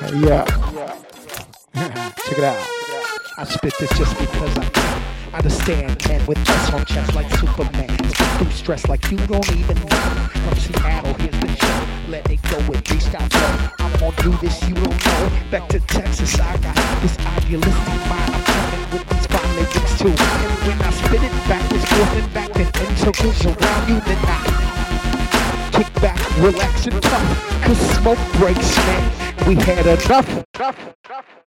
Yeah. Check it out. I spit this just because I understand men with us on chest like Superman. Through stress like you don't even know. From Seattle, here's the show. Let it go with freestyle flow. I'm gonna do this, you don't know. Back to Texas, I got this idealistic mind. I'm coming with these fine lyrics too. And when I spit it backwards, forth and back, and in circles around you, then I kick back, relax and tough. Cause smoke breaks, man. We had enough. enough, enough.